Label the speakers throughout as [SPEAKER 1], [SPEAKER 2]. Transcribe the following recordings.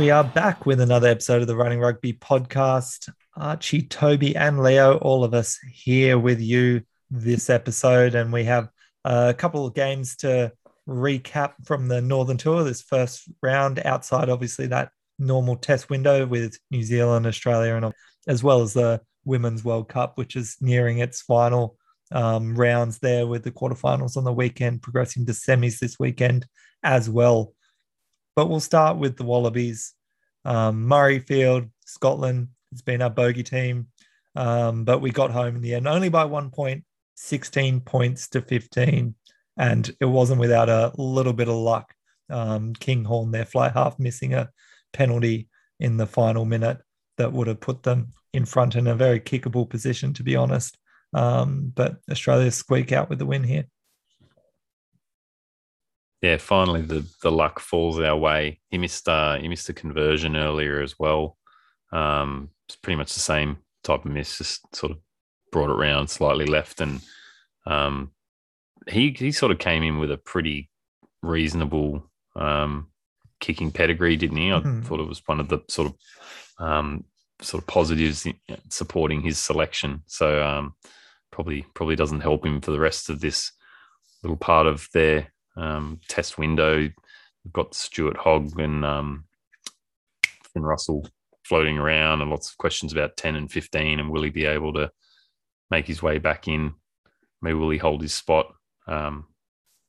[SPEAKER 1] we are back with another episode of the Running Rugby podcast. Archie, Toby, and Leo, all of us here with you this episode. And we have a couple of games to recap from the Northern Tour, this first round, outside obviously that normal test window with New Zealand, Australia, and as well as the Women's World Cup, which is nearing its final um, rounds there with the quarterfinals on the weekend, progressing to semis this weekend as well. But we'll start with the Wallabies. Um, Murrayfield, Scotland, it's been our bogey team, um, but we got home in the end only by one point, 16 points to 15. And it wasn't without a little bit of luck. Um, Kinghorn, their fly half, missing a penalty in the final minute that would have put them in front in a very kickable position, to be honest. Um, but Australia squeak out with the win here.
[SPEAKER 2] Yeah, finally the the luck falls our way. He missed uh he missed a conversion earlier as well. Um, it's pretty much the same type of miss, just sort of brought it round slightly left, and um, he he sort of came in with a pretty reasonable um kicking pedigree, didn't he? I
[SPEAKER 1] Mhm.
[SPEAKER 2] thought it was one of the sort of um sort of positives supporting his selection. So um, probably probably doesn't help him for the rest of this little part of their um, test window. We've got Stuart Hogg and um, Finn Russell floating around, and lots of questions about 10 and 15. And will he be able to make his way back in? Maybe will he hold his spot? Um,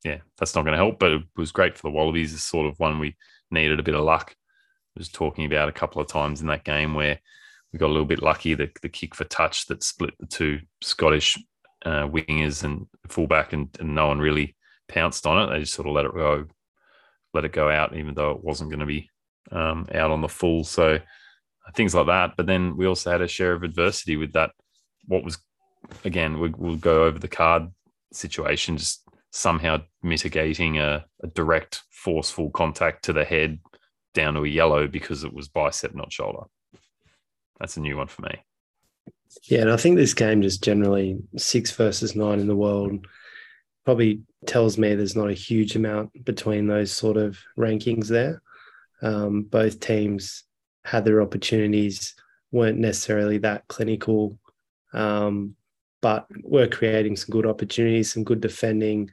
[SPEAKER 2] yeah, that's not going to help, but it was great for the Wallabies. It's sort of one we needed a bit of luck. I was talking about a couple of times in that game where we got a little bit lucky. The, the kick for touch that split the two Scottish uh, wingers and fullback, and, and no one really pounced on it. They just sort of let it go, let it go out, even though it wasn't going to be um, out on the full. So things like that. But then we also had a share of adversity with that. What was again, we, we'll go over the card situation, just somehow mitigating a, a direct, forceful contact to the head down to a yellow because it was bicep, not shoulder. That's a new one for me.
[SPEAKER 3] Yeah, and I think this game just generally six versus nine in the world probably tells me there's not a huge amount between those sort of rankings there. Um, both teams had their opportunities, weren't necessarily that clinical, um, but were creating some good opportunities, some good defending,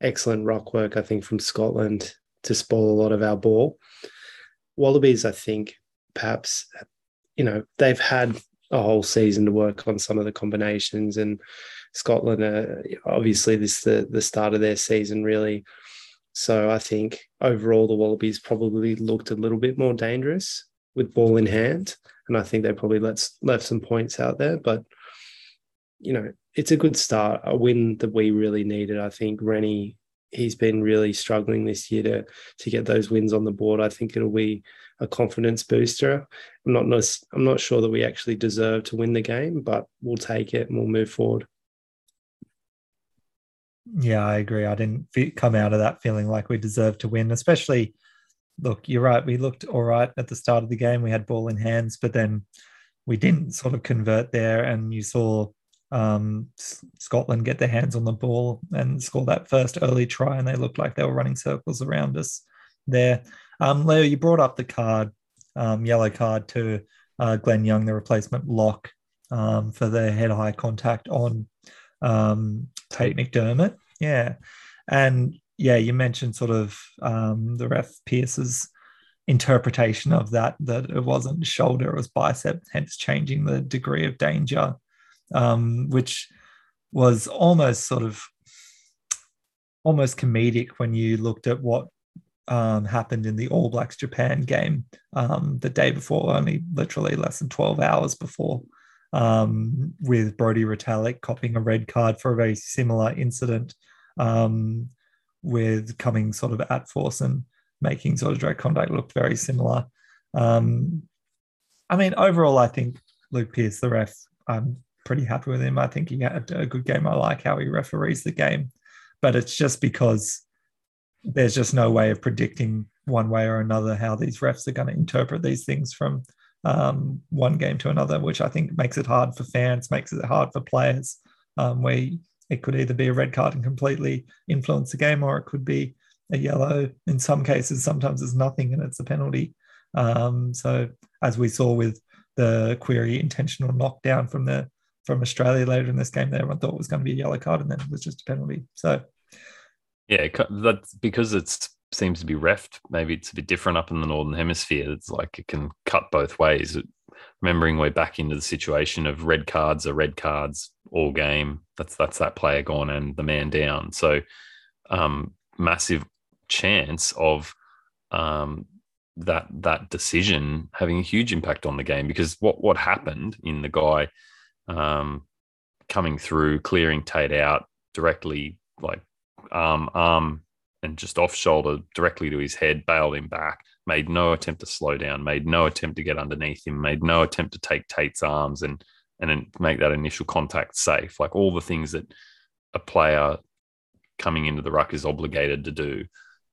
[SPEAKER 3] excellent ruck work, I think, from Scotland to spoil a lot of our ball. Wallabies, I think, perhaps, you know, they've had a whole season to work on some of the combinations and Scotland uh, obviously this the the start of their season really. So I think overall the Wallabies probably looked a little bit more dangerous with ball in hand and I think they probably let left some points out there but you know it's a good start a win that we really needed. I think Rennie he's been really struggling this year to to get those wins on the board. I think it'll be a confidence booster. I'm not I'm not sure that we actually deserve to win the game, but we'll take it and we'll move forward.
[SPEAKER 1] Yeah, I agree. I didn't come out of that feeling like we deserved to win, especially. Look, you're right. We looked all right at the start of the game. We had ball in hands, but then we didn't sort of convert there. And you saw um, Scotland get their hands on the ball and score that first early try, and they looked like they were running circles around us there. Um, Leo, you brought up the card, um, yellow card to uh, Glen Young, the replacement lock um, for the head high contact on um, Tate McDermott. Yeah. And yeah, you mentioned sort of um, the ref Pearce's interpretation of that, that it wasn't shoulder, it was bicep, hence changing the degree of danger, um, which was almost sort of almost comedic when you looked at what um, happened in the All Blacks Japan game um, the day before, only literally less than 12 hours before, um, with Brodie Retallick copying a red card for a very similar incident, um, with coming sort of at force and making sort of direct contact looked very similar. Um, I mean, overall, I think Luke Pearce, the ref, I'm pretty happy with him. I think he had a good game. I like how he referees the game, but it's just because there's just no way of predicting one way or another how these refs are going to interpret these things from um, one game to another, which I think makes it hard for fans, makes it hard for players, um, where it could either be a red card and completely influence the game, or it could be a yellow. In some cases, sometimes it's nothing and it's a penalty. Um, so as we saw with the query intentional knockdown from the from Australia later in this game, that everyone thought was going to be a yellow card, and then it was just a penalty. So
[SPEAKER 2] yeah, that's because it seems to be refed. Maybe it's a bit different up in the northern hemisphere. It's like it can cut both ways. Remembering we're back into the situation of red cards are red cards all game. That's that's that player gone and the man down. So um, massive chance of um, that that decision having a huge impact on the game because what what happened in the guy um, coming through, clearing Tate out directly, like arm arm and just off shoulder directly to his head, bailed him back, made no attempt to slow down, made no attempt to get underneath him, made no attempt to take Tate's arms and and make that initial contact safe. Like all the things that a player coming into the ruck is obligated to do,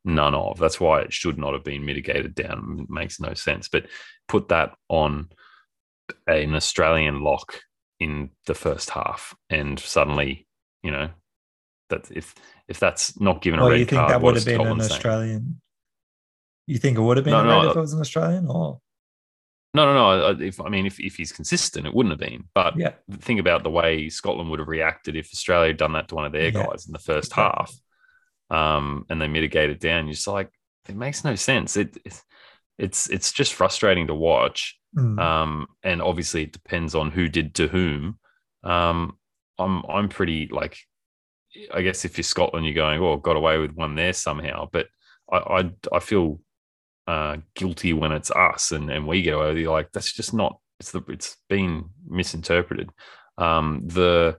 [SPEAKER 2] none of. That's why it should not have been mitigated down. It makes no sense. But put that on an Australian lock in the first half, and suddenly, you know, that if if that's not given a red
[SPEAKER 1] you think
[SPEAKER 2] card,
[SPEAKER 1] that would have been
[SPEAKER 2] Scotland
[SPEAKER 1] an
[SPEAKER 2] saying?
[SPEAKER 1] Australian? You think it would have been
[SPEAKER 2] No,
[SPEAKER 1] a
[SPEAKER 2] no,
[SPEAKER 1] if it was an Australian, or
[SPEAKER 2] No, no, no. If I mean, if, if he's consistent, it wouldn't have been. But
[SPEAKER 1] yeah,
[SPEAKER 2] think about the way Scotland would have reacted if Australia had done that to one of their
[SPEAKER 1] Yeah.
[SPEAKER 2] guys in the first
[SPEAKER 1] Exactly.
[SPEAKER 2] half, um, and they mitigate it down. You're just like, it makes no sense. It, it's it's it's just frustrating to watch.
[SPEAKER 1] Mm.
[SPEAKER 2] Um, and obviously, it depends on who did to whom. Um, I'm I'm pretty like, I guess if you're Scotland, you're going, oh, got away with one there somehow. But I I, I feel uh, guilty when it's us and, and we get away with it. Like that's just not. It's the it's been misinterpreted. Um, the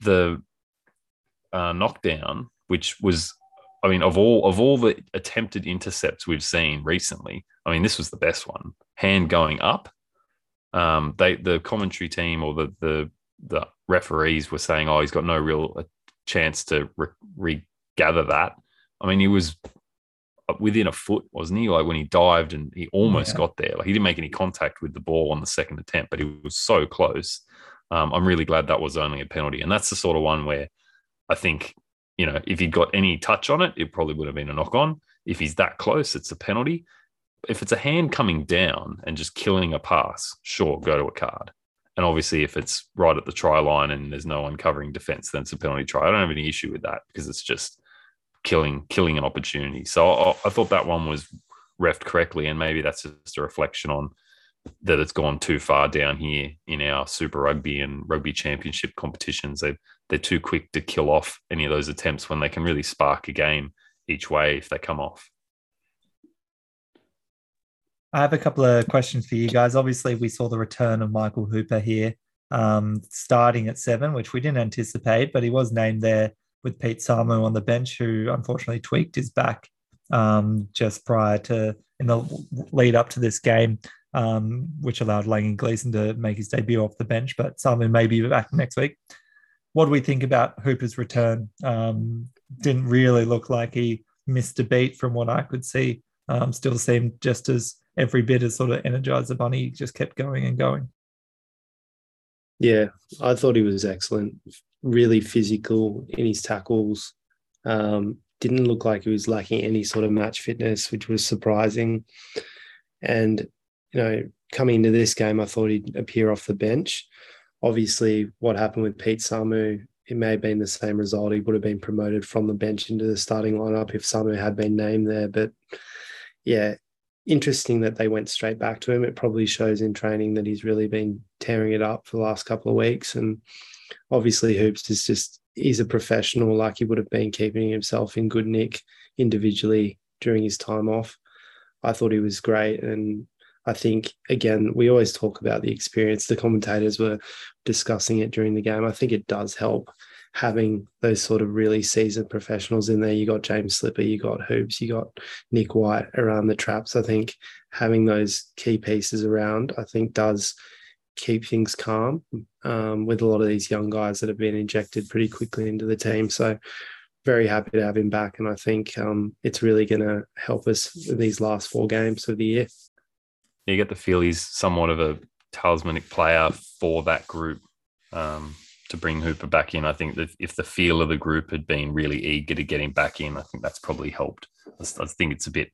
[SPEAKER 2] the uh, knockdown, which was, I mean, of all of all the attempted intercepts we've seen recently, I mean, this was the best one. Hand going up. Um, they the commentary team or the the the referees were saying, "Oh, he's got no real chance to re- regather that." I mean, he was within a foot, wasn't he? Like when he dived and he almost
[SPEAKER 1] Yeah.
[SPEAKER 2] got there. Like he didn't make any contact with the ball on the second attempt, but he was so close. Um, I'm really glad that was only a penalty, and that's the sort of one where I think you know if he'd got any touch on it, it probably would have been a knock on. If he's that close, it's a penalty. If it's a hand coming down and just killing a pass, sure, go to a card. And obviously, if it's right at the try line and there's no one covering defense, then it's a penalty try. I don't have any issue with that because it's just killing killing an opportunity. So I, I thought that one was refed correctly, and maybe that's just a reflection on that it's gone too far down here in our Super Rugby and Rugby Championship competitions. They they're too quick to kill off any of those attempts when they can really spark a game each way if they come off.
[SPEAKER 1] I have a couple of questions for you guys. Obviously, we saw the return of Michael Hooper here, um, starting at seven, which we didn't anticipate, but he was named there with Pete Samu on the bench, who unfortunately tweaked his back um, just prior to in the lead up to this game, um, which allowed Langi Gleeson to make his debut off the bench. But Samu may be back next week. What do we think about Hooper's return? Um, didn't really look like he missed a beat from what I could see. Um, still seemed just as every bit as sort of energized the bunny. Just kept going and going.
[SPEAKER 3] Yeah, I thought he was excellent. Really physical in his tackles. Um, didn't look like he was lacking any sort of match fitness, which was surprising. And you know, coming into this game, I thought he'd appear off the bench. Obviously, what happened with Pete Samu, it may have been the same result. He would have been promoted from the bench into the starting lineup if Samu had been named there. But yeah, interesting that they went straight back to him. It probably shows in training that he's really been tearing it up for the last couple of weeks. And obviously, Hoops is just, he's a professional, like he would have been keeping himself in good nick individually during his time off. I thought he was great. And I think, again, we always talk about the experience. The commentators were discussing it during the game. I think it does help having those sort of really seasoned professionals in there. You got James Slipper, you got Hoops, you got Nick White around the traps. I think having those key pieces around, I think, does keep things calm um, with a lot of these young guys that have been injected pretty quickly into the team. So very happy to have him back, and I think um, it's really going to help us in these last four games of the year.
[SPEAKER 2] You get the feel he's somewhat of a talismanic player for that group um, to bring Hooper back in. I think that if the feel of the group had been really eager to get him back in, I think that's probably helped. I think it's a bit.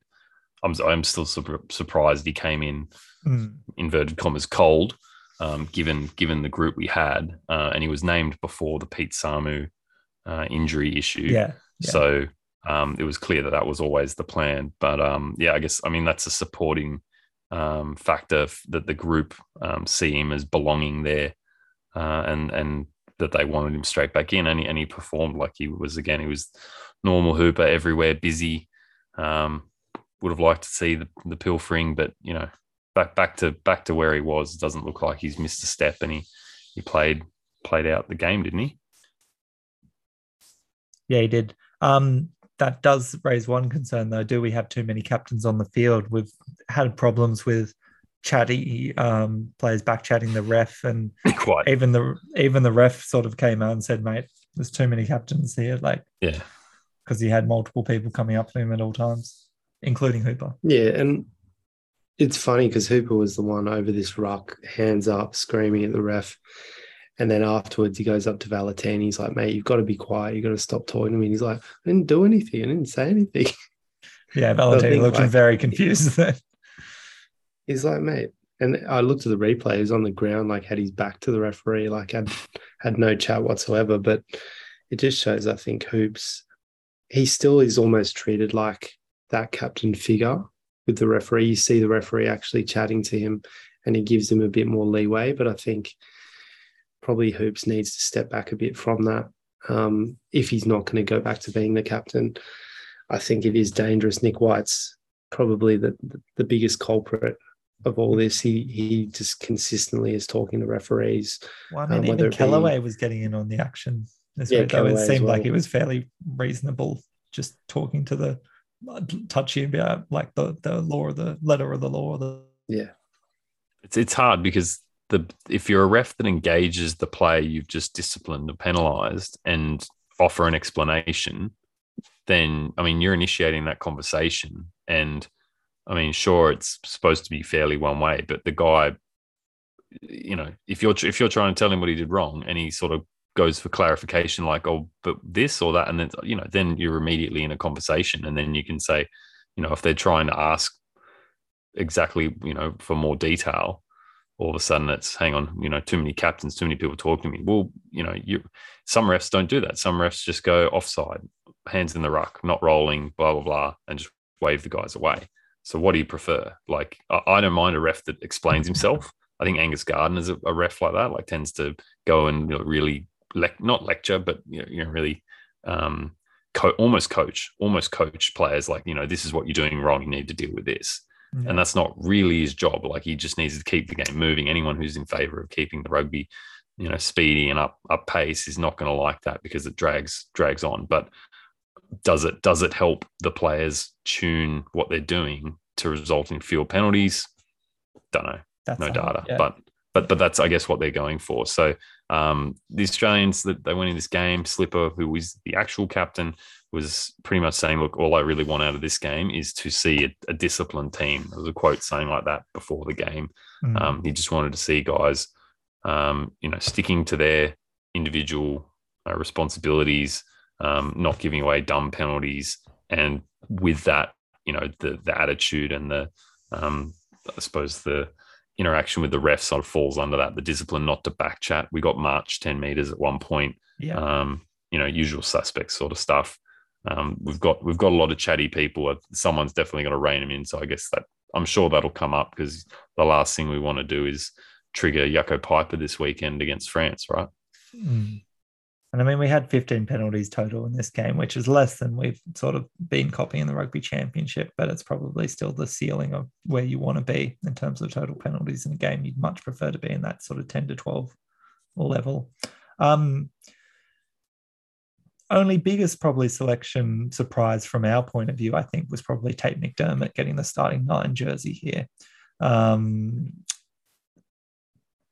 [SPEAKER 2] I'm I'm still surprised he came in mm. inverted commas cold, um, given given the group we had, uh, and he was named before the Pete Samu uh, injury issue.
[SPEAKER 1] Yeah. yeah.
[SPEAKER 2] So um, it was clear that that was always the plan. But um, yeah, I guess I mean that's a supporting um, factor that the group um, see him as belonging there, uh, and and that they wanted him straight back in, and he, and he performed like he was again. He was normal hooper everywhere, busy. Um, would have liked to see the, the pilfering, but you know, back back to back to where he was. It doesn't look like he's missed a step, and he he played played out the game, didn't he?
[SPEAKER 1] Yeah, he did. Um, that does raise one concern, though. Do we have too many captains on the field? We've had problems with chatty um, players back chatting the ref, and
[SPEAKER 2] Quite.
[SPEAKER 1] even the even the ref sort of came out and said, "Mate, there's too many captains here." Like,
[SPEAKER 2] yeah,
[SPEAKER 1] because he had multiple people coming up to him at all times, including Hooper.
[SPEAKER 3] Yeah, and it's funny because Hooper was the one over this ruck, hands up, screaming at the ref. And then afterwards, he goes up to Valetini. He's like, mate, you've got to be quiet. You've got to stop talking to me. And he's like, I didn't do anything. I didn't say anything.
[SPEAKER 1] Yeah, Valetini looking like, very confused then.
[SPEAKER 3] He's like, mate. And I looked at the replay. He was on the ground, like had his back to the referee, like had had no chat whatsoever. But it just shows, I think, Hoops, he still is almost treated like that captain figure with the referee. You see the referee actually chatting to him and he gives him a bit more leeway. But I think probably Hoops needs to step back a bit from that um, if he's not going to go back to being the captain. I think it is dangerous. Nick White's probably the, the biggest culprit of all this. He he just consistently is talking to referees.
[SPEAKER 1] Well, I mean, um, even Kellaway be, was getting in on the action. This yeah, week, though. It seemed well. like it was fairly reasonable, just talking to the touchy about like the the law of the letter of the law. The
[SPEAKER 3] yeah,
[SPEAKER 2] it's it's hard because the if you're a ref that engages the player you've just disciplined or penalized and offer an explanation, then I mean you're initiating that conversation. And I mean, sure, it's supposed to be fairly one way, but the guy, you know, if you're if you're trying to tell him what he did wrong and he sort of goes for clarification like, oh, but this or that, and then you know, then you're immediately in a conversation, and then you can say, you know, if they're trying to ask exactly, you know, for more detail, all of a sudden it's hang on, you know, too many captains, too many people talking to me. Well, you know, you some refs don't do that. Some refs just go offside, hands in the ruck, not rolling, blah blah blah, and just wave the guys away. So what do you prefer? Like I, I don't mind a ref that explains himself. I think Angus Gardner is a, a ref like that, like tends to go and you know, really not lecture, but you know, you know really um, co- almost coach, almost coach players like you know this is what you're doing wrong. You need to deal with this yeah. And that's not really his job. Like he just needs to keep the game moving. Anyone who's in favor of keeping the rugby, you know, speedy and up up pace is not going to like that because it drags drags on. But does it does it help the players tune what they're doing to result in fewer penalties? Don't know. That's no data. Yeah. But but but that's I guess what they're going for. So um, the Australians that they went in this game, Slipper, who was the actual captain, was pretty much saying, "Look, all I really want out of this game is to see a, a disciplined team." There was a quote saying like that before the game. Mm. Um, he just wanted to see guys, um, you know, sticking to their individual uh, responsibilities, um, not giving away dumb penalties, and with that, you know, the the attitude and the, um, I suppose the interaction with the refs sort of falls under that. The discipline not to back chat. We got March ten meters at one point.
[SPEAKER 1] Yeah.
[SPEAKER 2] Um, you know, usual suspects sort of stuff um, we've got we've got a lot of chatty people. Someone's definitely going to rein them in. So I guess that I'm sure that'll come up because the last thing we want to do is trigger Jaco Peyper this weekend against France, right?
[SPEAKER 1] Mm. And I mean, we had 15 penalties total in this game, which is less than we've sort of been copying the rugby championship, but it's probably still the ceiling of where you want to be in terms of total penalties in a game. You'd much prefer to be in that sort of 10 to 12 level. Um, only biggest probably selection surprise from our point of view, I think, was probably Tate McDermott getting the starting nine jersey here. Um,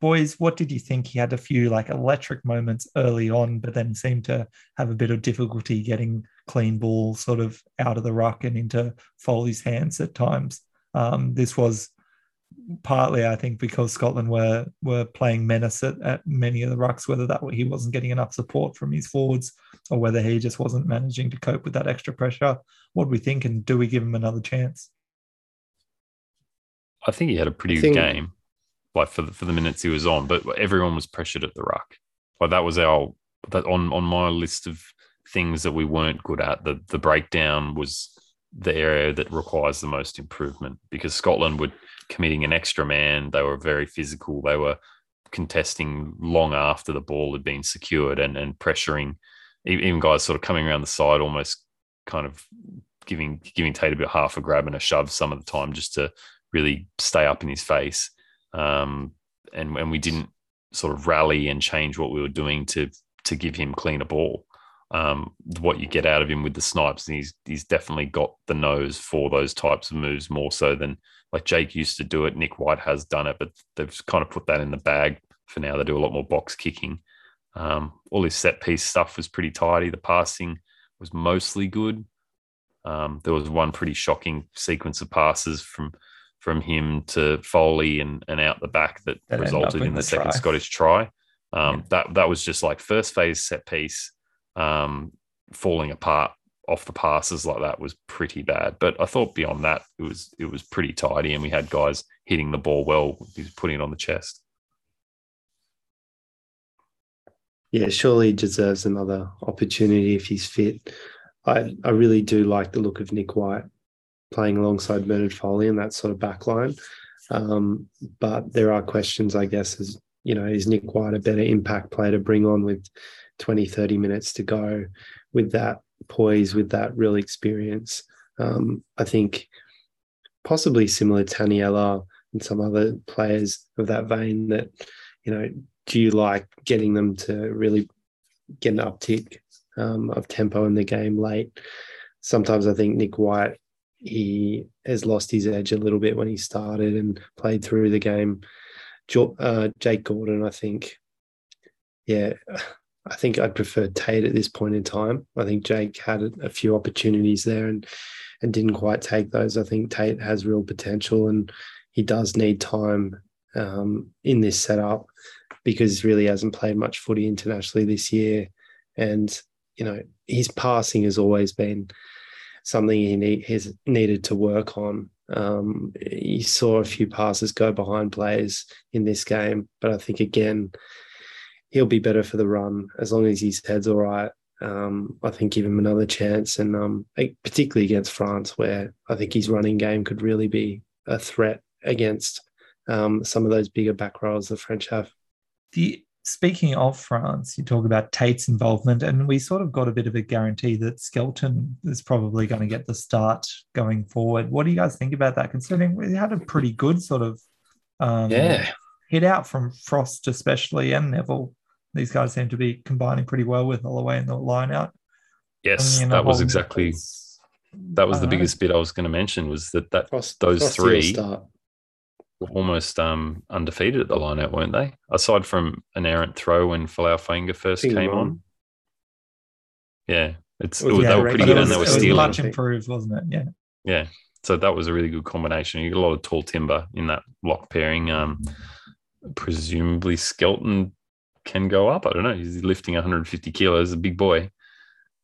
[SPEAKER 1] boys, what did you think? He had a few like electric moments early on, but then seemed to have a bit of difficulty getting clean ball sort of out of the ruck and into Foley's hands at times. Um, this was partly, I think, because Scotland were were playing menace at, at many of the rucks, whether that he wasn't getting enough support from his forwards or whether he just wasn't managing to cope with that extra pressure. What do we think, and do we give him another chance?
[SPEAKER 2] I think he had a pretty think, good game, like for the, for the minutes he was on. But everyone was pressured at the ruck. Like that was our that on on my list of things that we weren't good at. The the breakdown was the area that requires the most improvement because Scotland were committing an extra man. They were very physical. They were contesting long after the ball had been secured and and pressuring even guys sort of coming around the side, almost kind of giving giving Tate a bit half a grab and a shove some of the time just to really stay up in his face. Um, and and we didn't sort of rally and change what we were doing to to give him cleaner ball. Um, what you get out of him with the snipes, and he's he's definitely got the nose for those types of moves more so than like Jake used to do it. Nick White has done it, but they've kind of put that in the bag for now. They do a lot more box kicking. Um, all his set piece stuff was pretty tidy. The passing was mostly good. Um, there was one pretty shocking sequence of passes from from him to Foley and, and out the back that, that resulted in the, the second Scottish try. Um, yeah. That that was just like first phase set piece um, falling apart off the passes like that was pretty bad. But I thought beyond that it was it was pretty tidy, and we had guys hitting the ball well. Putting it on the chest.
[SPEAKER 3] Yeah, surely he deserves another opportunity if he's fit. I I really do like the look of Nick White playing alongside Bernard Foley in that sort of back line. Um, but there are questions, I guess, as you know, is Nick White a better impact player to bring on with 20, 30 minutes to go with that poise, with that real experience? Um, I think possibly similar to Taniela and some other players of that vein that, you know, do you like getting them to really get an uptick um, of tempo in the game late? Sometimes I think Nick White he has lost his edge a little bit when he started and played through the game. Uh, Jake Gordon, I think, yeah, I think I'd prefer Tate at this point in time. I think Jake had a few opportunities there and and didn't quite take those. I think Tate has real potential and he does need time um, in this setup because he really hasn't played much footy internationally this year. And you know his passing has always been something he need, has needed to work on. Um, he saw a few passes go behind players in this game, but I think again he'll be better for the run as long as his head's all right. Um, I think give him another chance, and um, particularly against France, where I think his running game could really be a threat against um, some of those bigger back rows the French have.
[SPEAKER 1] The speaking of France, you talk about Tate's involvement, and we sort of got a bit of a guarantee that Skelton is probably going to get the start going forward. What do you guys think about that? Considering we had a pretty good sort of um,
[SPEAKER 2] yeah
[SPEAKER 1] hit out from Frost, especially and Neville. These guys seem to be combining pretty well with Holloway in the line out.
[SPEAKER 2] Yes, that was exactly that was the biggest bit I was going to mention was that that Frost, those Frost three were almost um, undefeated at the lineout, weren't they? Aside from an errant throw when Folau Fainga'a first came on. Yeah, it's it was, yeah, they were pretty good was, and they were stealing.
[SPEAKER 1] much improved, wasn't it? Yeah.
[SPEAKER 2] Yeah. So that was a really good combination. You got a lot of tall timber in that lock pairing. Um, presumably Skelton can go up. I don't know. He's lifting 150 kilos, a big boy.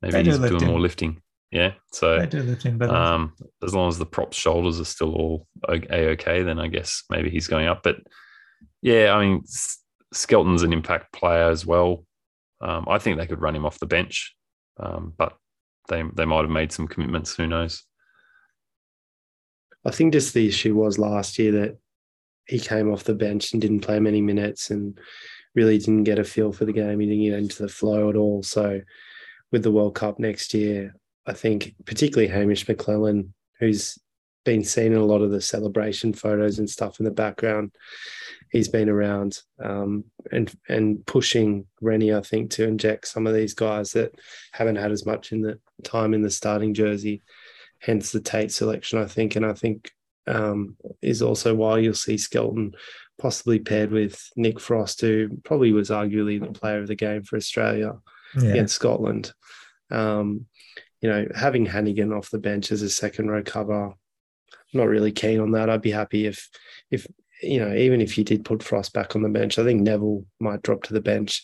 [SPEAKER 2] Maybe he's doing more lifting. Yeah. So
[SPEAKER 1] they do lift him better.
[SPEAKER 2] Um, as long as the prop's shoulders are still all a okay, then I guess maybe he's going up. But yeah, I mean, Skelton's an impact player as well. Um, I think they could run him off the bench, um, but they they might have made some commitments. Who knows?
[SPEAKER 3] I think just the issue was last year that he came off the bench and didn't play many minutes and really didn't get a feel for the game. He didn't get into the flow at all. So with the World Cup next year, I think particularly Hamish McLennan, who's been seen in a lot of the celebration photos and stuff in the background. He's been around um, and and pushing Rennie, I think, to inject some of these guys that haven't had as much in the time in the starting jersey. Hence the Tate selection, I think, and I think um, is also why you'll see Skelton possibly paired with Nick Frost, who probably was arguably the player of the game for Australia yeah. against Scotland. Um, you know, having Hanigan off the bench as a second row cover, I'm not really keen on that. I'd be happy if, if you know, even if you did put Frost back on the bench, I think Neville might drop to the bench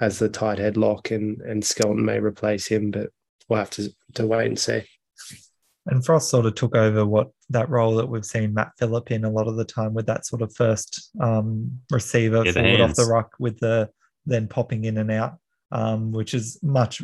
[SPEAKER 3] as the tight head lock, and and Skelton may replace him, but we'll have to to wait and see.
[SPEAKER 1] And Frost sort of took over what that role that we've seen Matt Phillip in a lot of the time with that sort of first um, receiver yeah, forward off the ruck with the then popping in and out, um, which is much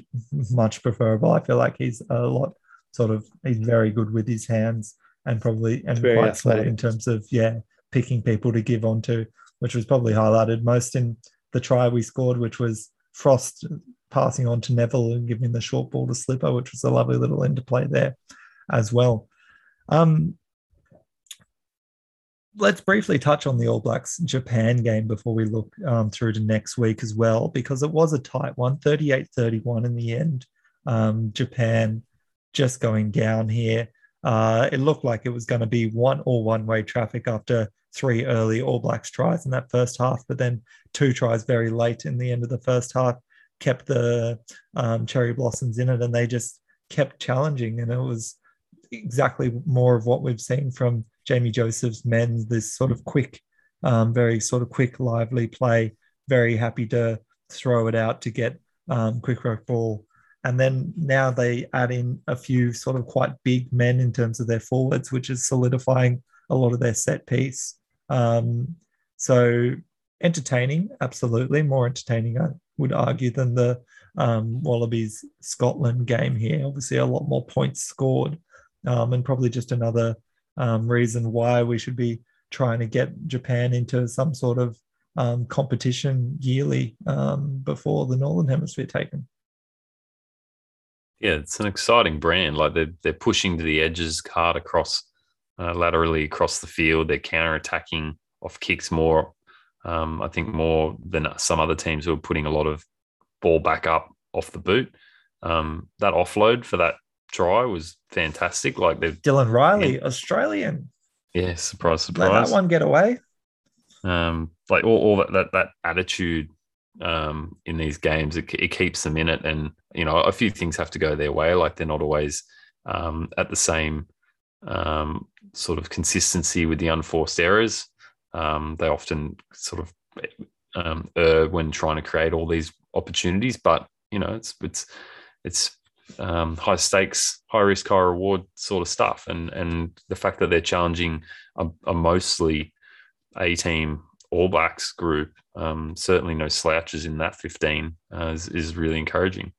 [SPEAKER 1] much preferable. I feel like he's a lot sort of he's very good with his hands and probably and very quite athletic in terms of yeah picking people to give onto, which was probably highlighted most in the try we scored, which was Frost passing on to Neville and giving the short ball to Slipper, which was a lovely little interplay there as well. Um, let's briefly touch on the All Blacks Japan game before we look um, through to next week as well, because it was a tight one 38 31 in the end. Um, Japan just going down here. Uh, it looked like it was going to be one or one way traffic after three early All Blacks tries in that first half, but then two tries very late in the end of the first half kept the um, cherry blossoms in it, and they just kept challenging, and it was exactly more of what we've seen from Jamie Joseph's men. This sort of quick, um, very sort of quick, lively play. Very happy to throw it out to get um, quick ruck ball. And then now they add in a few sort of quite big men in terms of their forwards, which is solidifying a lot of their set piece. Um, so entertaining, absolutely more entertaining, I would argue, than the um, Wallabies Scotland game here. Obviously, a lot more points scored, um, and probably just another um, reason why we should be trying to get Japan into some sort of um, competition yearly um, before the Northern Hemisphere taken.
[SPEAKER 2] Yeah, it's an exciting brand. Like they're they're pushing to the edges hard across uh, laterally across the field. They're counter attacking off kicks more. Um, I think more than some other teams who are putting a lot of ball back up off the boot. Um, that offload for that try was fantastic. Like they
[SPEAKER 1] Dylan Riley, yeah. Australian.
[SPEAKER 2] Yeah, surprise, surprise.
[SPEAKER 1] Let that one get away.
[SPEAKER 2] Um, like all, all that, that that attitude um, in these games, it, it, keeps them in it. And you know, a few things have to go their way. Like they're not always um, at the same um, sort of consistency with the unforced errors. Um, they often sort of um, err when trying to create all these opportunities, but you know, it's it's it's um, high stakes, high risk, high reward sort of stuff. And and the fact that they're challenging a, a mostly A team All Blacks group, um, certainly no slouches in that 15, uh, is, is really encouraging.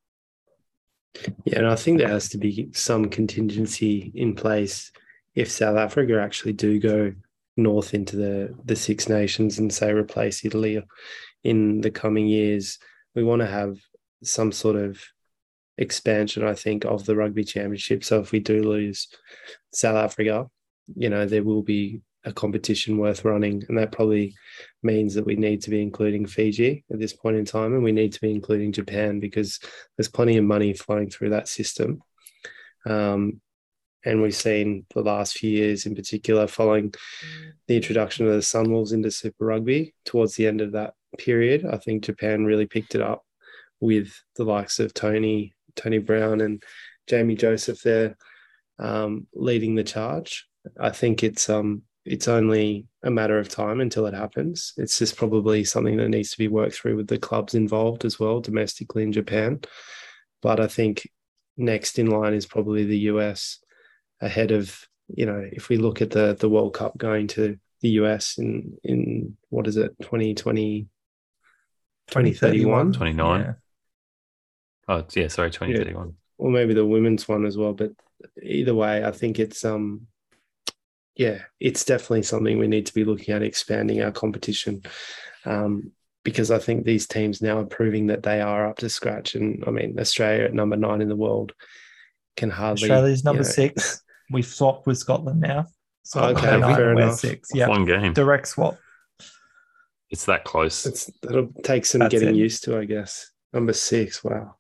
[SPEAKER 3] Yeah, and I think there has to be some contingency in place if South Africa actually do go north into the the Six Nations and say replace Italy in the coming years. We want to have some sort of expansion, I think, of the rugby championship. So if we do lose South Africa, you know, there will be a competition worth running. And that probably means that we need to be including Fiji at this point in time. And we need to be including Japan because there's plenty of money flowing through that system. Um, and we've seen the last few years in particular following the introduction of the Sunwolves into Super Rugby towards the end of that period. I think Japan really picked it up with the likes of Tony Tony Brown and Jamie Joseph there um, leading the charge. I think it's um, it's only a matter of time until it happens. It's just probably something that needs to be worked through with the clubs involved as well, domestically in Japan. But I think next in line is probably the US ahead of, you know, if we look at the the World Cup going to the US in in what is it, 2020 2031?
[SPEAKER 2] 29. Yeah. Oh, yeah, sorry, 2031. Yeah.
[SPEAKER 3] Or maybe the women's one as well. But either way, I think it's um yeah, it's definitely something we need to be looking at expanding our competition. Um, because I think these teams now are proving that they are up to scratch. And I mean, Australia at number nine in the world can hardly
[SPEAKER 1] Australia's number you know, six. we've swapped with Scotland now. Scotland
[SPEAKER 3] Okay,
[SPEAKER 1] nine,
[SPEAKER 3] fair enough.
[SPEAKER 1] six. Yeah,
[SPEAKER 2] One game.
[SPEAKER 1] direct swap.
[SPEAKER 2] It's that close.
[SPEAKER 3] It's, that'll take some
[SPEAKER 1] That's
[SPEAKER 3] getting
[SPEAKER 1] it.
[SPEAKER 3] used to, I guess. Number six. Wow.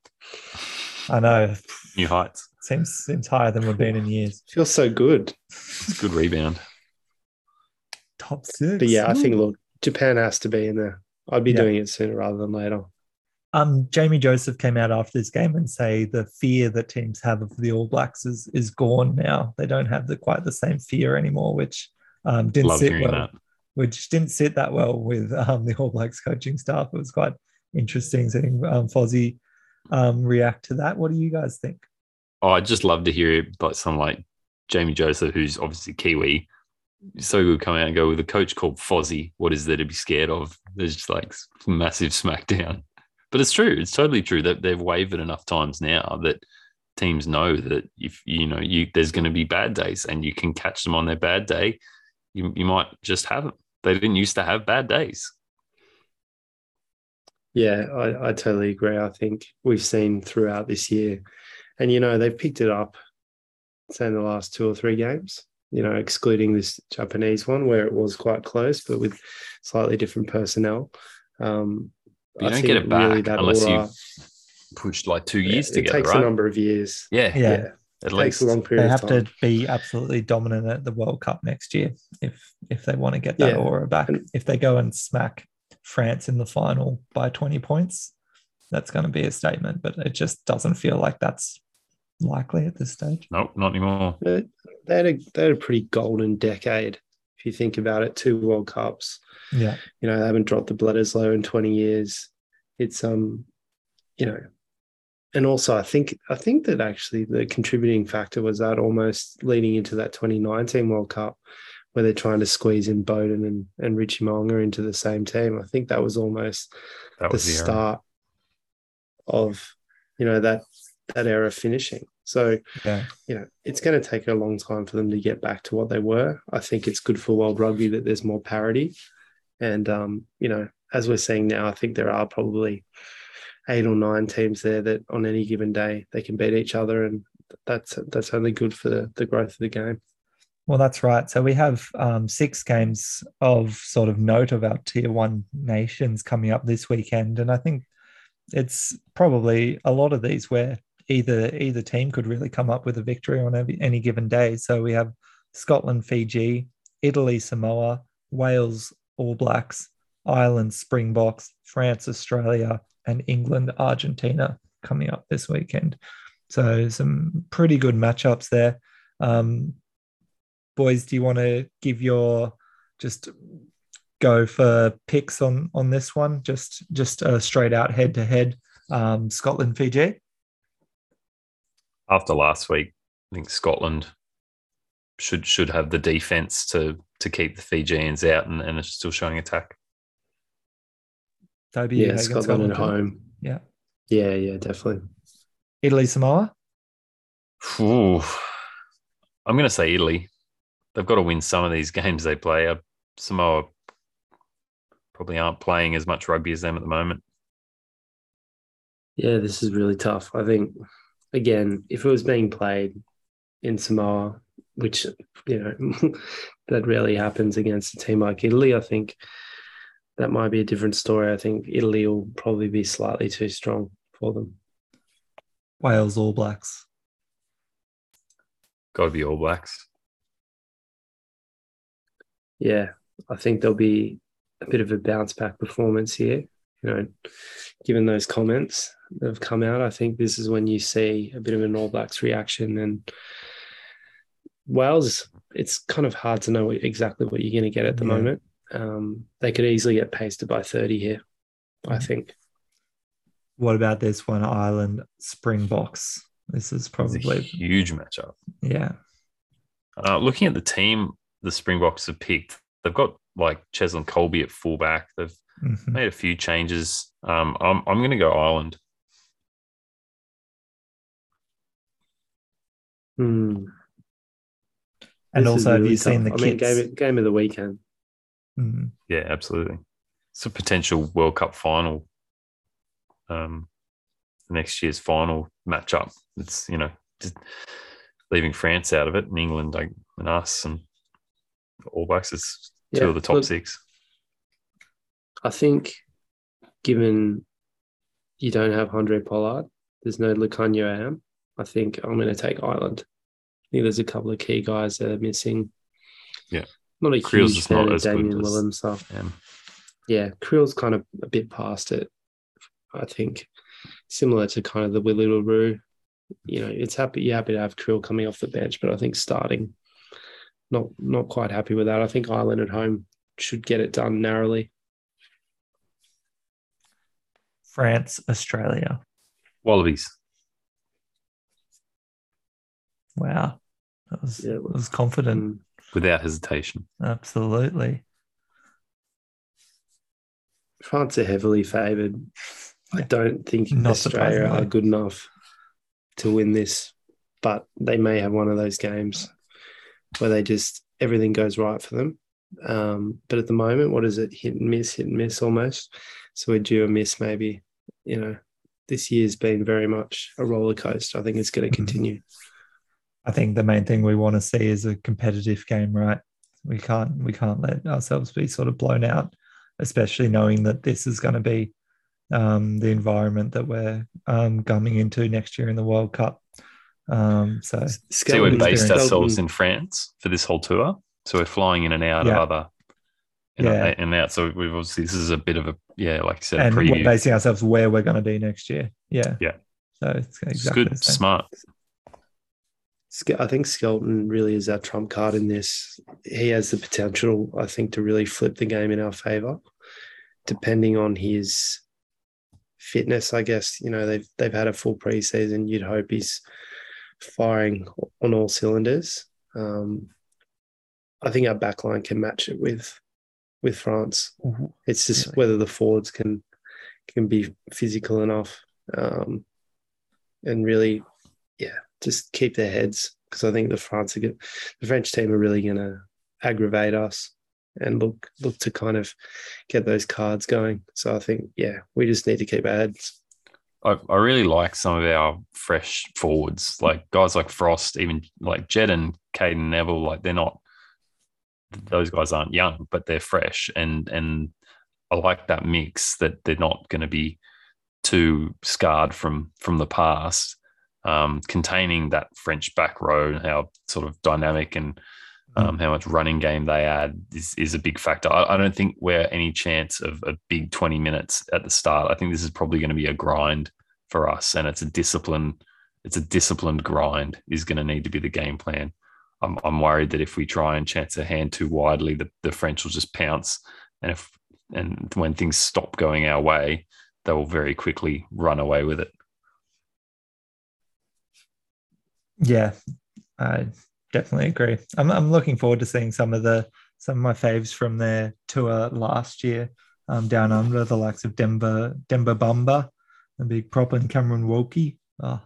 [SPEAKER 1] I know.
[SPEAKER 2] New heights.
[SPEAKER 1] Seems seems higher than we've been in years.
[SPEAKER 3] Feels so good.
[SPEAKER 2] It's a good rebound.
[SPEAKER 1] Top six.
[SPEAKER 3] But yeah, I think look, Japan has to be in there. I'd be
[SPEAKER 1] Yeah.
[SPEAKER 3] doing it sooner rather than later.
[SPEAKER 1] Um, Jamie Joseph came out after this game and say the fear that teams have of the All Blacks is is gone now. They don't have the quite the same fear anymore, which um, didn't
[SPEAKER 2] Love
[SPEAKER 1] sit well.
[SPEAKER 2] that.
[SPEAKER 1] Which didn't sit that well with um, the All Blacks coaching staff. It was quite interesting seeing um, Fozzie um, react to that. What do you guys think?
[SPEAKER 2] Oh, I'd just love to hear it, like someone like Jamie Joseph, who's obviously Kiwi. So good come out and go with a coach called Fozzie. What is there to be scared of? There's just like massive smackdown. But it's true. It's totally true that they've wavered enough times now that teams know that if you know you there's going to be bad days and you can catch them on their bad day, you you might just have them. They didn't used to have bad days.
[SPEAKER 3] Yeah, I, I totally agree. I think we've seen throughout this year, and you know, they've picked it up, say, in the last two or three games, you know, excluding this Japanese one where it was quite close, but with slightly different personnel. Um,
[SPEAKER 2] You
[SPEAKER 3] I
[SPEAKER 2] don't
[SPEAKER 3] think
[SPEAKER 2] get it back
[SPEAKER 3] really that
[SPEAKER 2] unless
[SPEAKER 3] aura-
[SPEAKER 2] you've pushed like two
[SPEAKER 3] yeah,
[SPEAKER 2] years
[SPEAKER 3] it takes
[SPEAKER 2] right?
[SPEAKER 3] a number of years.
[SPEAKER 2] yeah,
[SPEAKER 1] Yeah.
[SPEAKER 3] Yeah,
[SPEAKER 2] at
[SPEAKER 3] it
[SPEAKER 2] least.
[SPEAKER 3] takes a long
[SPEAKER 1] They
[SPEAKER 3] period
[SPEAKER 1] have
[SPEAKER 3] of time.
[SPEAKER 1] They have to be absolutely dominant at the World Cup next year if if they want to get that
[SPEAKER 3] Yeah.
[SPEAKER 1] aura back.
[SPEAKER 3] And-
[SPEAKER 1] if they go and smack France in the final by 20 points, that's going to be a statement. But it just doesn't feel like that's likely at this stage.
[SPEAKER 2] Nope, not anymore.
[SPEAKER 3] They they had a they had a pretty golden decade if you think about it. Two World Cups.
[SPEAKER 1] Yeah.
[SPEAKER 3] You know, they haven't dropped the Bledisloe in twenty years. It's um, you know, and also I think I think that actually the contributing factor was that almost leading into that 2019 World Cup where they're trying to squeeze in Beauden and and Richie Mo'unga into the same team. I think that was almost
[SPEAKER 2] That
[SPEAKER 3] the
[SPEAKER 2] was the era.
[SPEAKER 3] start of you know that that era finishing. So
[SPEAKER 1] Yeah.
[SPEAKER 3] you know, it's going to take a long time for them to get back to what they were. I think it's good for world rugby that there's more parity. And, um, you know, as we're seeing now, I think there are probably eight or nine teams there that on any given day they can beat each other. And that's that's only good for the, the growth of the game.
[SPEAKER 1] Well, that's right. So we have um, six games of sort of note of our tier one nations coming up this weekend, and I think it's probably a lot of these where either either team could really come up with a victory on every, any given day. So we have Scotland, Fiji, Italy, Samoa, Wales, All Blacks, Ireland, Springboks, France, Australia, and England, Argentina coming up this weekend. So some pretty good matchups there. Um, boys, do you want to give your just go for picks on on this one? Just just uh, straight out head to head, um, Scotland, Fiji.
[SPEAKER 2] After last week, I think Scotland should should have the defense to to keep the Fijians out and, and it's still showing attack.
[SPEAKER 1] Toby,
[SPEAKER 3] Yeah,
[SPEAKER 1] taking
[SPEAKER 3] Scotland at home.
[SPEAKER 1] Yeah.
[SPEAKER 3] Yeah, yeah, definitely.
[SPEAKER 1] Italy, Samoa.
[SPEAKER 2] Ooh. I'm going to say Italy. They've got to win some of these games they play. Uh, Samoa probably aren't playing as much rugby as them at the moment.
[SPEAKER 3] Yeah, this is really tough. I think, again, if it was being played in Samoa, which, you know, that rarely happens against a team like Italy, I think that might be a different story. I think Italy will probably be slightly too strong for them.
[SPEAKER 1] Wales, All Blacks.
[SPEAKER 2] Got to be All Blacks.
[SPEAKER 3] Yeah, I think there'll be a bit of a bounce back performance here. You know, given those comments that have come out, I think this is when you see a bit of an All Blacks reaction. And Wales, it's kind of hard to know exactly what you're going to get at the
[SPEAKER 1] Yeah.
[SPEAKER 3] moment. Um, they could easily get pasted by 30 here, I think.
[SPEAKER 1] What about this one, Ireland, Springboks? This is
[SPEAKER 2] It's a
[SPEAKER 1] probably
[SPEAKER 2] huge matchup.
[SPEAKER 1] yeah.
[SPEAKER 2] Uh, looking at the team the Springboks have picked, they've got like Cheslin Kolbe at fullback. They've
[SPEAKER 1] Mhm.
[SPEAKER 2] made a few changes. Um, I'm I'm going to go Ireland.
[SPEAKER 3] Hmm.
[SPEAKER 1] And
[SPEAKER 3] This is
[SPEAKER 1] also, have
[SPEAKER 3] really
[SPEAKER 1] you seen the
[SPEAKER 3] tough. I mean, game, game of the weekend.
[SPEAKER 1] Mhm.
[SPEAKER 2] Yeah, absolutely. It's a potential World Cup final. Um, next year's final matchup. It's you know just, leaving France out of it, and England like, and us and All Blacks is two
[SPEAKER 3] Yeah,
[SPEAKER 2] of the top
[SPEAKER 3] look,
[SPEAKER 2] six.
[SPEAKER 3] I think, given you don't have Handré Pollard, there's no Lukhanyo Am. I think I'm going to take Ireland. I think there's a couple of key guys that are missing.
[SPEAKER 2] Yeah.
[SPEAKER 3] Not a
[SPEAKER 2] Kriel's
[SPEAKER 3] huge fan of Damien stuff.
[SPEAKER 2] Um,
[SPEAKER 3] Yeah, Kriel's kind of a bit past it. I think similar to kind of the Willie Roo. You know, it's happy you're happy to have Kriel coming off the bench, but I think starting, not not quite happy with that. I think Ireland at home should get it done narrowly.
[SPEAKER 1] France, Australia.
[SPEAKER 2] Wallabies.
[SPEAKER 1] Wow. That was,
[SPEAKER 3] Yeah,
[SPEAKER 1] that was confident.
[SPEAKER 3] Mm.
[SPEAKER 2] Without hesitation.
[SPEAKER 1] Absolutely.
[SPEAKER 3] France are heavily favoured. I don't think
[SPEAKER 1] Not
[SPEAKER 3] Australia are good enough to win this, but they may have one of those games where they just everything goes right for them. Um, but at the moment, what is it? Hit and miss, hit and miss almost. So we're due a miss, maybe. You know, this year's been very much a roller coaster. I think it's going to continue.
[SPEAKER 1] I think the main thing we want to see is a competitive game, right? We can't we can't let ourselves be sort of blown out, especially knowing that this is going to be um, the environment that we're um, coming into next year in the World Cup. Um, so
[SPEAKER 2] See, we're based ourselves in France for this whole tour. So we're flying in and out
[SPEAKER 1] Yeah.
[SPEAKER 2] of other in
[SPEAKER 1] Yeah.
[SPEAKER 2] and out. So we've obviously this is a bit of a yeah, like I said, a
[SPEAKER 1] and we're
[SPEAKER 2] preview.
[SPEAKER 1] basing ourselves where we're going to be next year. Yeah.
[SPEAKER 2] Yeah.
[SPEAKER 1] So it's
[SPEAKER 2] It's
[SPEAKER 1] exactly
[SPEAKER 2] good, smart.
[SPEAKER 3] I think Skelton really is our trump card in this. He has the potential, I think, to really flip the game in our favor, depending on his fitness. I guess you know they've they've had a full preseason. You'd hope he's firing on all cylinders. Um, I think our backline can match it with with France.
[SPEAKER 1] Ooh,
[SPEAKER 3] It's just
[SPEAKER 1] Really?
[SPEAKER 3] whether the forwards can can be physical enough um, and really, yeah, just keep their heads because I think the France are good. The French team are really going to aggravate us and look look to kind of get those cards going. So I think, yeah, we just need to keep our heads.
[SPEAKER 2] I, I really like some of our fresh forwards, like guys like Frost, even like Jed and Cadeyrn Neville. Like they're not; those guys aren't young, but they're fresh, and and I like that mix that they're not going to be too scarred from from the past, um, containing that French back row and how sort of dynamic and um, how much running game they add is, is a big factor. I, I don't think we're any chance of a big 20 minutes at the start. I think this is probably going to be a grind for us, and it's a discipline. It's a disciplined grind is going to need to be the game plan. I'm, I'm worried that if we try and chance a hand too widely, the, the French will just pounce, and if and when things stop going our way, they will very quickly run away with it.
[SPEAKER 1] Yeah, I definitely agree. I'm I'm looking forward to seeing some of the some of my faves from their tour last year um, down under, the likes of Demba Demba Bamba, the big prop and Cameron Woki. Oh,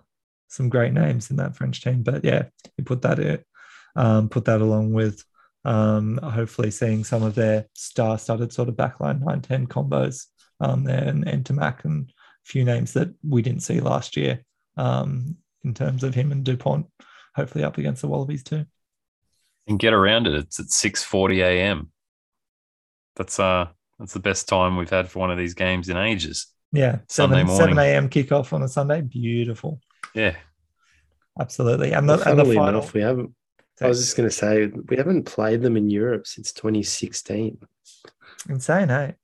[SPEAKER 1] some great names in that French team. But yeah, you put that in, um, put that along with um, hopefully seeing some of their star-studded sort of backline 9-10 combos um, there and, and and a few names that we didn't see last year um, in terms of him and Dupont, hopefully up against the Wallabies too.
[SPEAKER 2] and get around it. It's at 6:40 a.m. That's uh that's the best time we've had for one of these games in ages.
[SPEAKER 1] Yeah,
[SPEAKER 2] Sunday
[SPEAKER 1] 7,
[SPEAKER 2] morning.
[SPEAKER 1] 7 a.m. kickoff on a Sunday. Beautiful.
[SPEAKER 2] Yeah,
[SPEAKER 1] Absolutely. And the,
[SPEAKER 3] Well,
[SPEAKER 1] and the
[SPEAKER 3] funnily
[SPEAKER 1] final.
[SPEAKER 3] enough, we haven't. I was just going to say we haven't played them in Europe since 2016.
[SPEAKER 1] Insane, hey?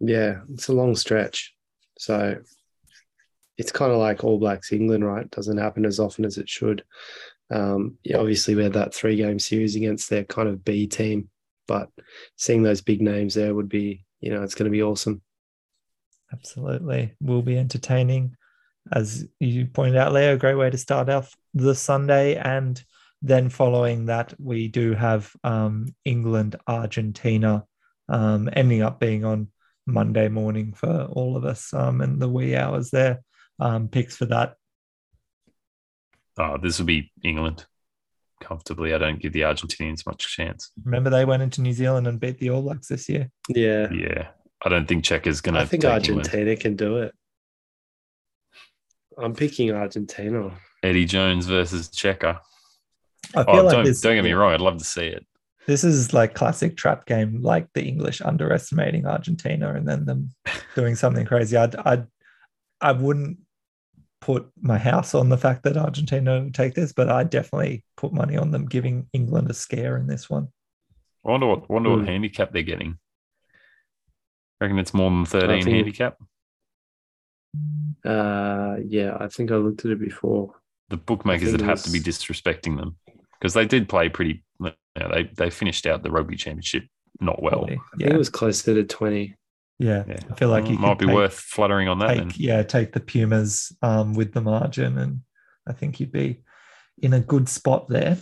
[SPEAKER 3] Yeah, it's a long stretch. So it's kind of like All Blacks England, right? Doesn't happen as often as it should. Um, yeah, obviously we had that three game series against their kind of B team, but seeing those big names there would be, you know, it's going to be awesome.
[SPEAKER 1] Absolutely. Will be entertaining. As you pointed out, Leo, a great way to start off the Sunday. And then following that, we do have um, England, Argentina, um, ending up being on Monday morning for all of us um, the wee hours there. Um, picks for that.
[SPEAKER 2] oh, this will be England comfortably. I don't give the Argentinians much chance.
[SPEAKER 1] Remember, they went into New Zealand and beat the All Blacks this year.
[SPEAKER 3] Yeah.
[SPEAKER 2] Yeah, I don't think Czech is going to.
[SPEAKER 3] I think
[SPEAKER 2] take
[SPEAKER 3] Argentina
[SPEAKER 2] England.
[SPEAKER 3] can do it. I'm picking Argentina.
[SPEAKER 2] Eddie Jones versus Cheika.
[SPEAKER 1] I feel
[SPEAKER 2] Oh,
[SPEAKER 1] like
[SPEAKER 2] don't,
[SPEAKER 1] this,
[SPEAKER 2] don't get me wrong. I'd love to see it.
[SPEAKER 1] this is like classic trap game, like the English underestimating Argentina and then them doing something crazy. I'd, I'd, I wouldn't put my house on the fact that Argentina would take this, but I definitely put money on them giving England a scare in this one.
[SPEAKER 2] I wonder what wonder
[SPEAKER 3] Hmm.
[SPEAKER 2] what handicap they're getting. I Reckon it's more than thirteen
[SPEAKER 3] think-
[SPEAKER 2] handicap.
[SPEAKER 3] Uh, yeah, I think I looked at it before.
[SPEAKER 2] The bookmakers
[SPEAKER 3] think
[SPEAKER 2] would have to be disrespecting them because they did play pretty. You know, they they finished out the rugby championship not well.
[SPEAKER 1] Probably.
[SPEAKER 3] I think
[SPEAKER 1] Yeah,
[SPEAKER 3] it was closer to 20.
[SPEAKER 1] Yeah.
[SPEAKER 2] Yeah.
[SPEAKER 1] I feel like you
[SPEAKER 2] might be
[SPEAKER 1] take-
[SPEAKER 2] worth fluttering on that. then.
[SPEAKER 1] take yeah take the pumas um, with the margin and i think you'd be in a good spot there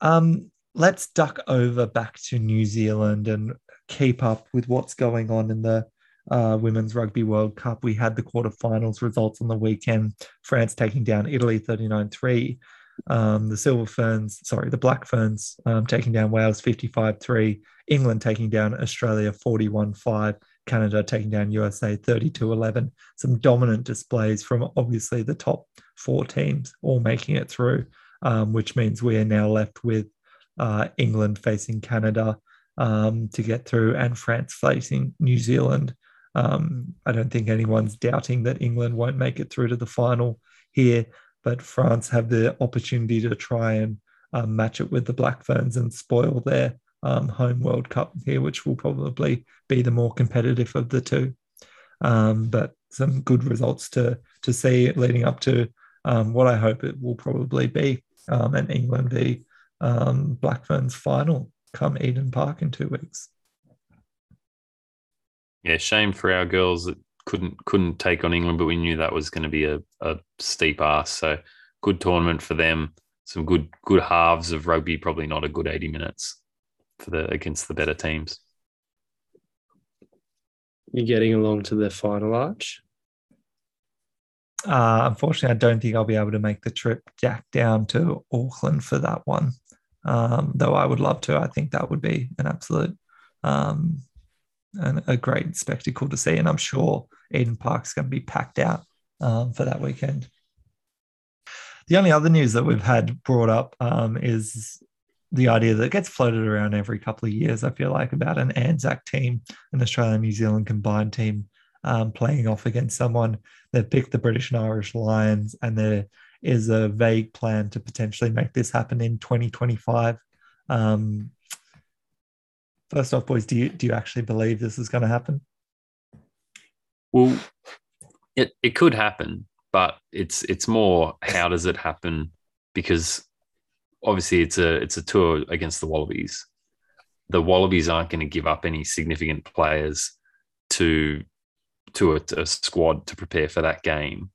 [SPEAKER 1] um, let's duck over back to new zealand and keep up with what's going on in the uh, women's rugby world cup we had the quarterfinals results on the weekend france taking down italy 39-3 um, the silver ferns sorry the black ferns um, taking down wales 55-3 england taking down australia 41-5 Canada taking down USA 32 11. Some dominant displays from obviously the top four teams, all making it through, um, which means we are now left with uh, England facing Canada um, to get through and France facing New Zealand. Um, I don't think anyone's doubting that England won't make it through to the final here, but France have the opportunity to try and um, match it with the Black Ferns and spoil their um, home World Cup here, which will probably be the more competitive of the two. Um, but some good results to to see leading up to um, what I hope it will probably be um, an England v um, Black Ferns final come Eden Park in two weeks.
[SPEAKER 2] Yeah, shame for our girls that couldn't couldn't take on England, but we knew that was going to be a, a steep ask. So good tournament for them. Some good good halves of rugby. Probably not a good eighty minutes for the against the better teams.
[SPEAKER 3] You're getting along to the final arch.
[SPEAKER 1] Uh, unfortunately, I don't think I'll be able to make the trip back down to Auckland for that one. Um, though I would love to. I think that would be an absolute um, and a great spectacle to see. And I'm sure Eden Park's going to be packed out um, for that weekend. The only other news that we've had brought up um, is the idea that gets floated around every couple of years, I feel like, about an Anzac team, an Australia New Zealand combined team um, playing off against someone. They've picked the British and Irish Lions, and there is a vague plan to potentially make this happen in 2025. Um, first off, boys, do you do you actually believe this is going to happen?
[SPEAKER 2] Well, it it could happen, but it's it's more how does it happen? Because obviously it's a it's a tour against the Wallabies. The Wallabies aren't going to give up any significant players to to a, a squad to prepare for that game.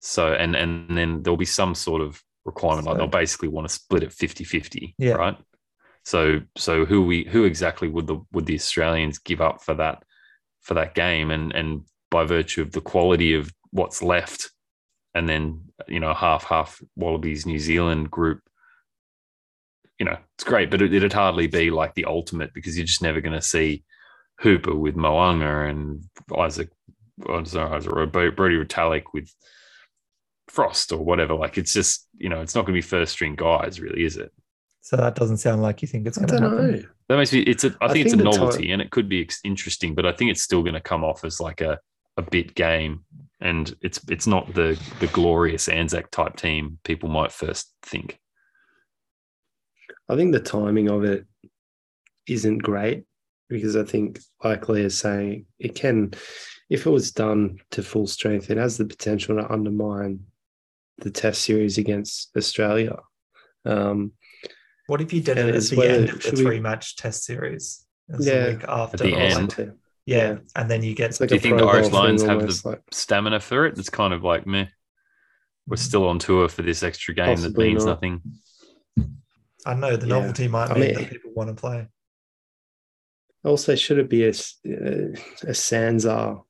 [SPEAKER 2] So and and then there'll be some sort of requirement like they'll basically want to split it 50-50,
[SPEAKER 1] Yeah.
[SPEAKER 2] right? So so who we who exactly would the would the Australians give up for that for that game and and by virtue of the quality of what's left and then you know half half Wallabies New Zealand group you know it's great but it, it'd hardly be like the ultimate because you're just never going to see Hooper with Mo'unga and Isaac oh, sorry, Isaac or Brodie Retallick with Frost or whatever like it's just you know it's not going to be first string guys really is it
[SPEAKER 1] So that doesn't sound like you think it's
[SPEAKER 3] I
[SPEAKER 1] going to happen.
[SPEAKER 3] know.
[SPEAKER 2] that makes me. It's a. I
[SPEAKER 3] I
[SPEAKER 2] think, it's a
[SPEAKER 3] think the time-
[SPEAKER 2] novelty, and it could be interesting, but I think it's still going to come off as like a a bit game, and it's it's not the the glorious Anzac type team people might first think.
[SPEAKER 3] I think the timing of it isn't great because I think, like Leah's saying, it can, if it was done to full strength, it has the potential to undermine the test series against Australia. Um,
[SPEAKER 1] What if you did
[SPEAKER 3] And
[SPEAKER 1] it at
[SPEAKER 3] it's
[SPEAKER 1] the
[SPEAKER 3] whether-
[SPEAKER 1] end of the
[SPEAKER 3] should we-
[SPEAKER 1] three match test series? As
[SPEAKER 3] Yeah.
[SPEAKER 1] the week after.
[SPEAKER 2] the
[SPEAKER 1] or
[SPEAKER 2] end.
[SPEAKER 1] Like- yeah. And then you get
[SPEAKER 3] like
[SPEAKER 2] Do you think the Irish
[SPEAKER 3] golf
[SPEAKER 2] Lions have
[SPEAKER 3] almost,
[SPEAKER 2] the
[SPEAKER 3] like-
[SPEAKER 2] stamina for it? It's kind of like meh. We're still on tour for this extra game that means
[SPEAKER 3] not.
[SPEAKER 2] nothing.
[SPEAKER 1] I know the
[SPEAKER 3] Yeah.
[SPEAKER 1] novelty might
[SPEAKER 3] I
[SPEAKER 1] mean
[SPEAKER 3] mean-
[SPEAKER 1] that people want to play.
[SPEAKER 3] Also, should it be a, s- uh, a Sanzar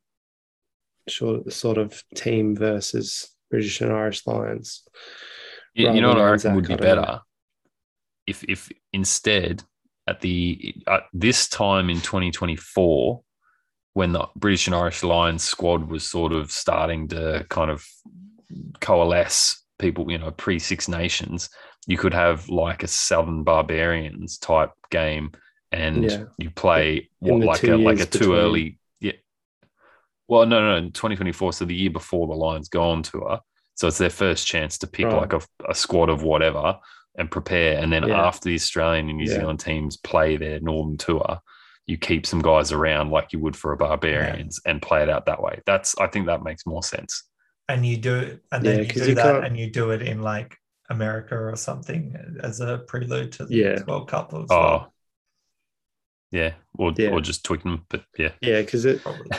[SPEAKER 3] sort sort of team versus British and Irish Lions?
[SPEAKER 2] You, you know what I
[SPEAKER 3] than
[SPEAKER 2] reckon would be
[SPEAKER 3] Anzac, I don't know.
[SPEAKER 2] better if if instead at the at this time in 2024 when the British and Irish Lions squad was sort of starting to kind of coalesce people, you know, pre Six Nations, you could have like a Southern Barbarians type game, and
[SPEAKER 3] Yeah.
[SPEAKER 2] you play what like a like a too
[SPEAKER 3] between.
[SPEAKER 2] early, yeah. Well, no, no, no, 2024. So the year before the Lions go on tour, so it's their first chance to pick
[SPEAKER 3] Right.
[SPEAKER 2] like a, a squad of whatever and prepare, and then
[SPEAKER 3] Yeah.
[SPEAKER 2] after the Australian and New. Zealand teams play their Northern tour. You keep some guys around like you would for a barbarians and play it out that way. That's I think that makes more sense.
[SPEAKER 1] and you do it, and
[SPEAKER 3] Yeah,
[SPEAKER 1] then you
[SPEAKER 3] 'cause
[SPEAKER 1] do
[SPEAKER 3] you
[SPEAKER 1] that,
[SPEAKER 3] can't-
[SPEAKER 1] and you do it in like America or something as a prelude to the
[SPEAKER 3] Yeah.
[SPEAKER 1] World Cup as
[SPEAKER 2] Oh,
[SPEAKER 1] well.
[SPEAKER 2] yeah, or
[SPEAKER 3] Yeah.
[SPEAKER 2] or just tweak them, but yeah.
[SPEAKER 3] Yeah, because it
[SPEAKER 1] Probably.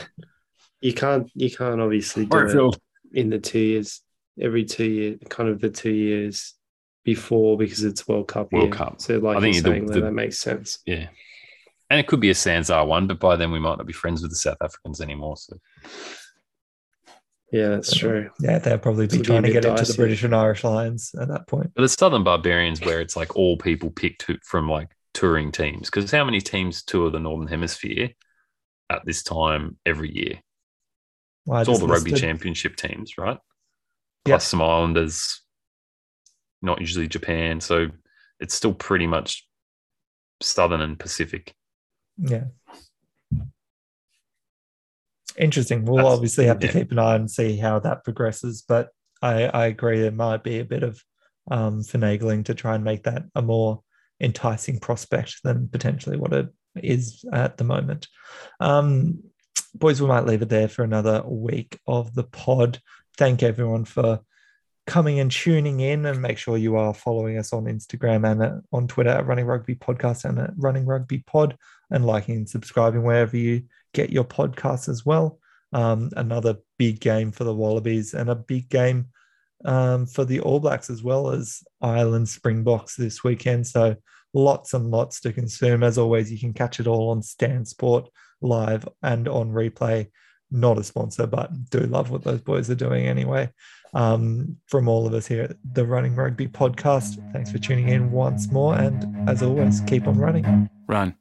[SPEAKER 3] you can't you can't obviously do it in the two years every two year kind of the two years before because it's World Cup.
[SPEAKER 2] World
[SPEAKER 3] year.
[SPEAKER 2] Cup.
[SPEAKER 3] So like
[SPEAKER 2] I think
[SPEAKER 3] you're
[SPEAKER 2] the-
[SPEAKER 3] saying,
[SPEAKER 2] the-
[SPEAKER 3] that, that makes sense.
[SPEAKER 2] Yeah. And it could be a Sanzar one, but by then we might not be friends with the South Africans anymore. So
[SPEAKER 3] Yeah, that's true.
[SPEAKER 1] Yeah, they'll probably be
[SPEAKER 3] It'll be
[SPEAKER 1] trying to
[SPEAKER 3] bit
[SPEAKER 1] get into the. British and Irish Lions at that point.
[SPEAKER 2] but the Southern Barbarians where it's like all people picked from like touring teams. Because how many teams tour the Northern Hemisphere at this time every year?
[SPEAKER 1] Well,
[SPEAKER 2] It's all
[SPEAKER 1] just
[SPEAKER 2] the rugby championship teams, right?
[SPEAKER 1] Yeah.
[SPEAKER 2] Plus some Islanders, not usually Japan. So it's still pretty much Southern and Pacific.
[SPEAKER 1] Yeah. Interesting. We'll
[SPEAKER 2] That's-
[SPEAKER 1] obviously have to keep an eye and see how that progresses, but I, I agree there might be a bit of um, finagling to try and make that a more enticing prospect than potentially what it is at the moment. Um, boys, we might leave it there for another week of the pod. Thank everyone for coming and tuning in and make sure you are following us on Instagram and uh, on Twitter at Running Rugby Podcast and at Running Rugby Pod and liking and subscribing wherever you get your podcasts as well. Um, another big game for the Wallabies and a big game um, for the All Blacks as well as Ireland Springboks this weekend. So lots and lots to consume. As always, you can catch it all on Stan Sport live and on replay. Not a sponsor, but do love what those boys are doing anyway. Um, from all of us here at the Running Rugby podcast, thanks for tuning in once more. And as always, keep on running.
[SPEAKER 4] Run.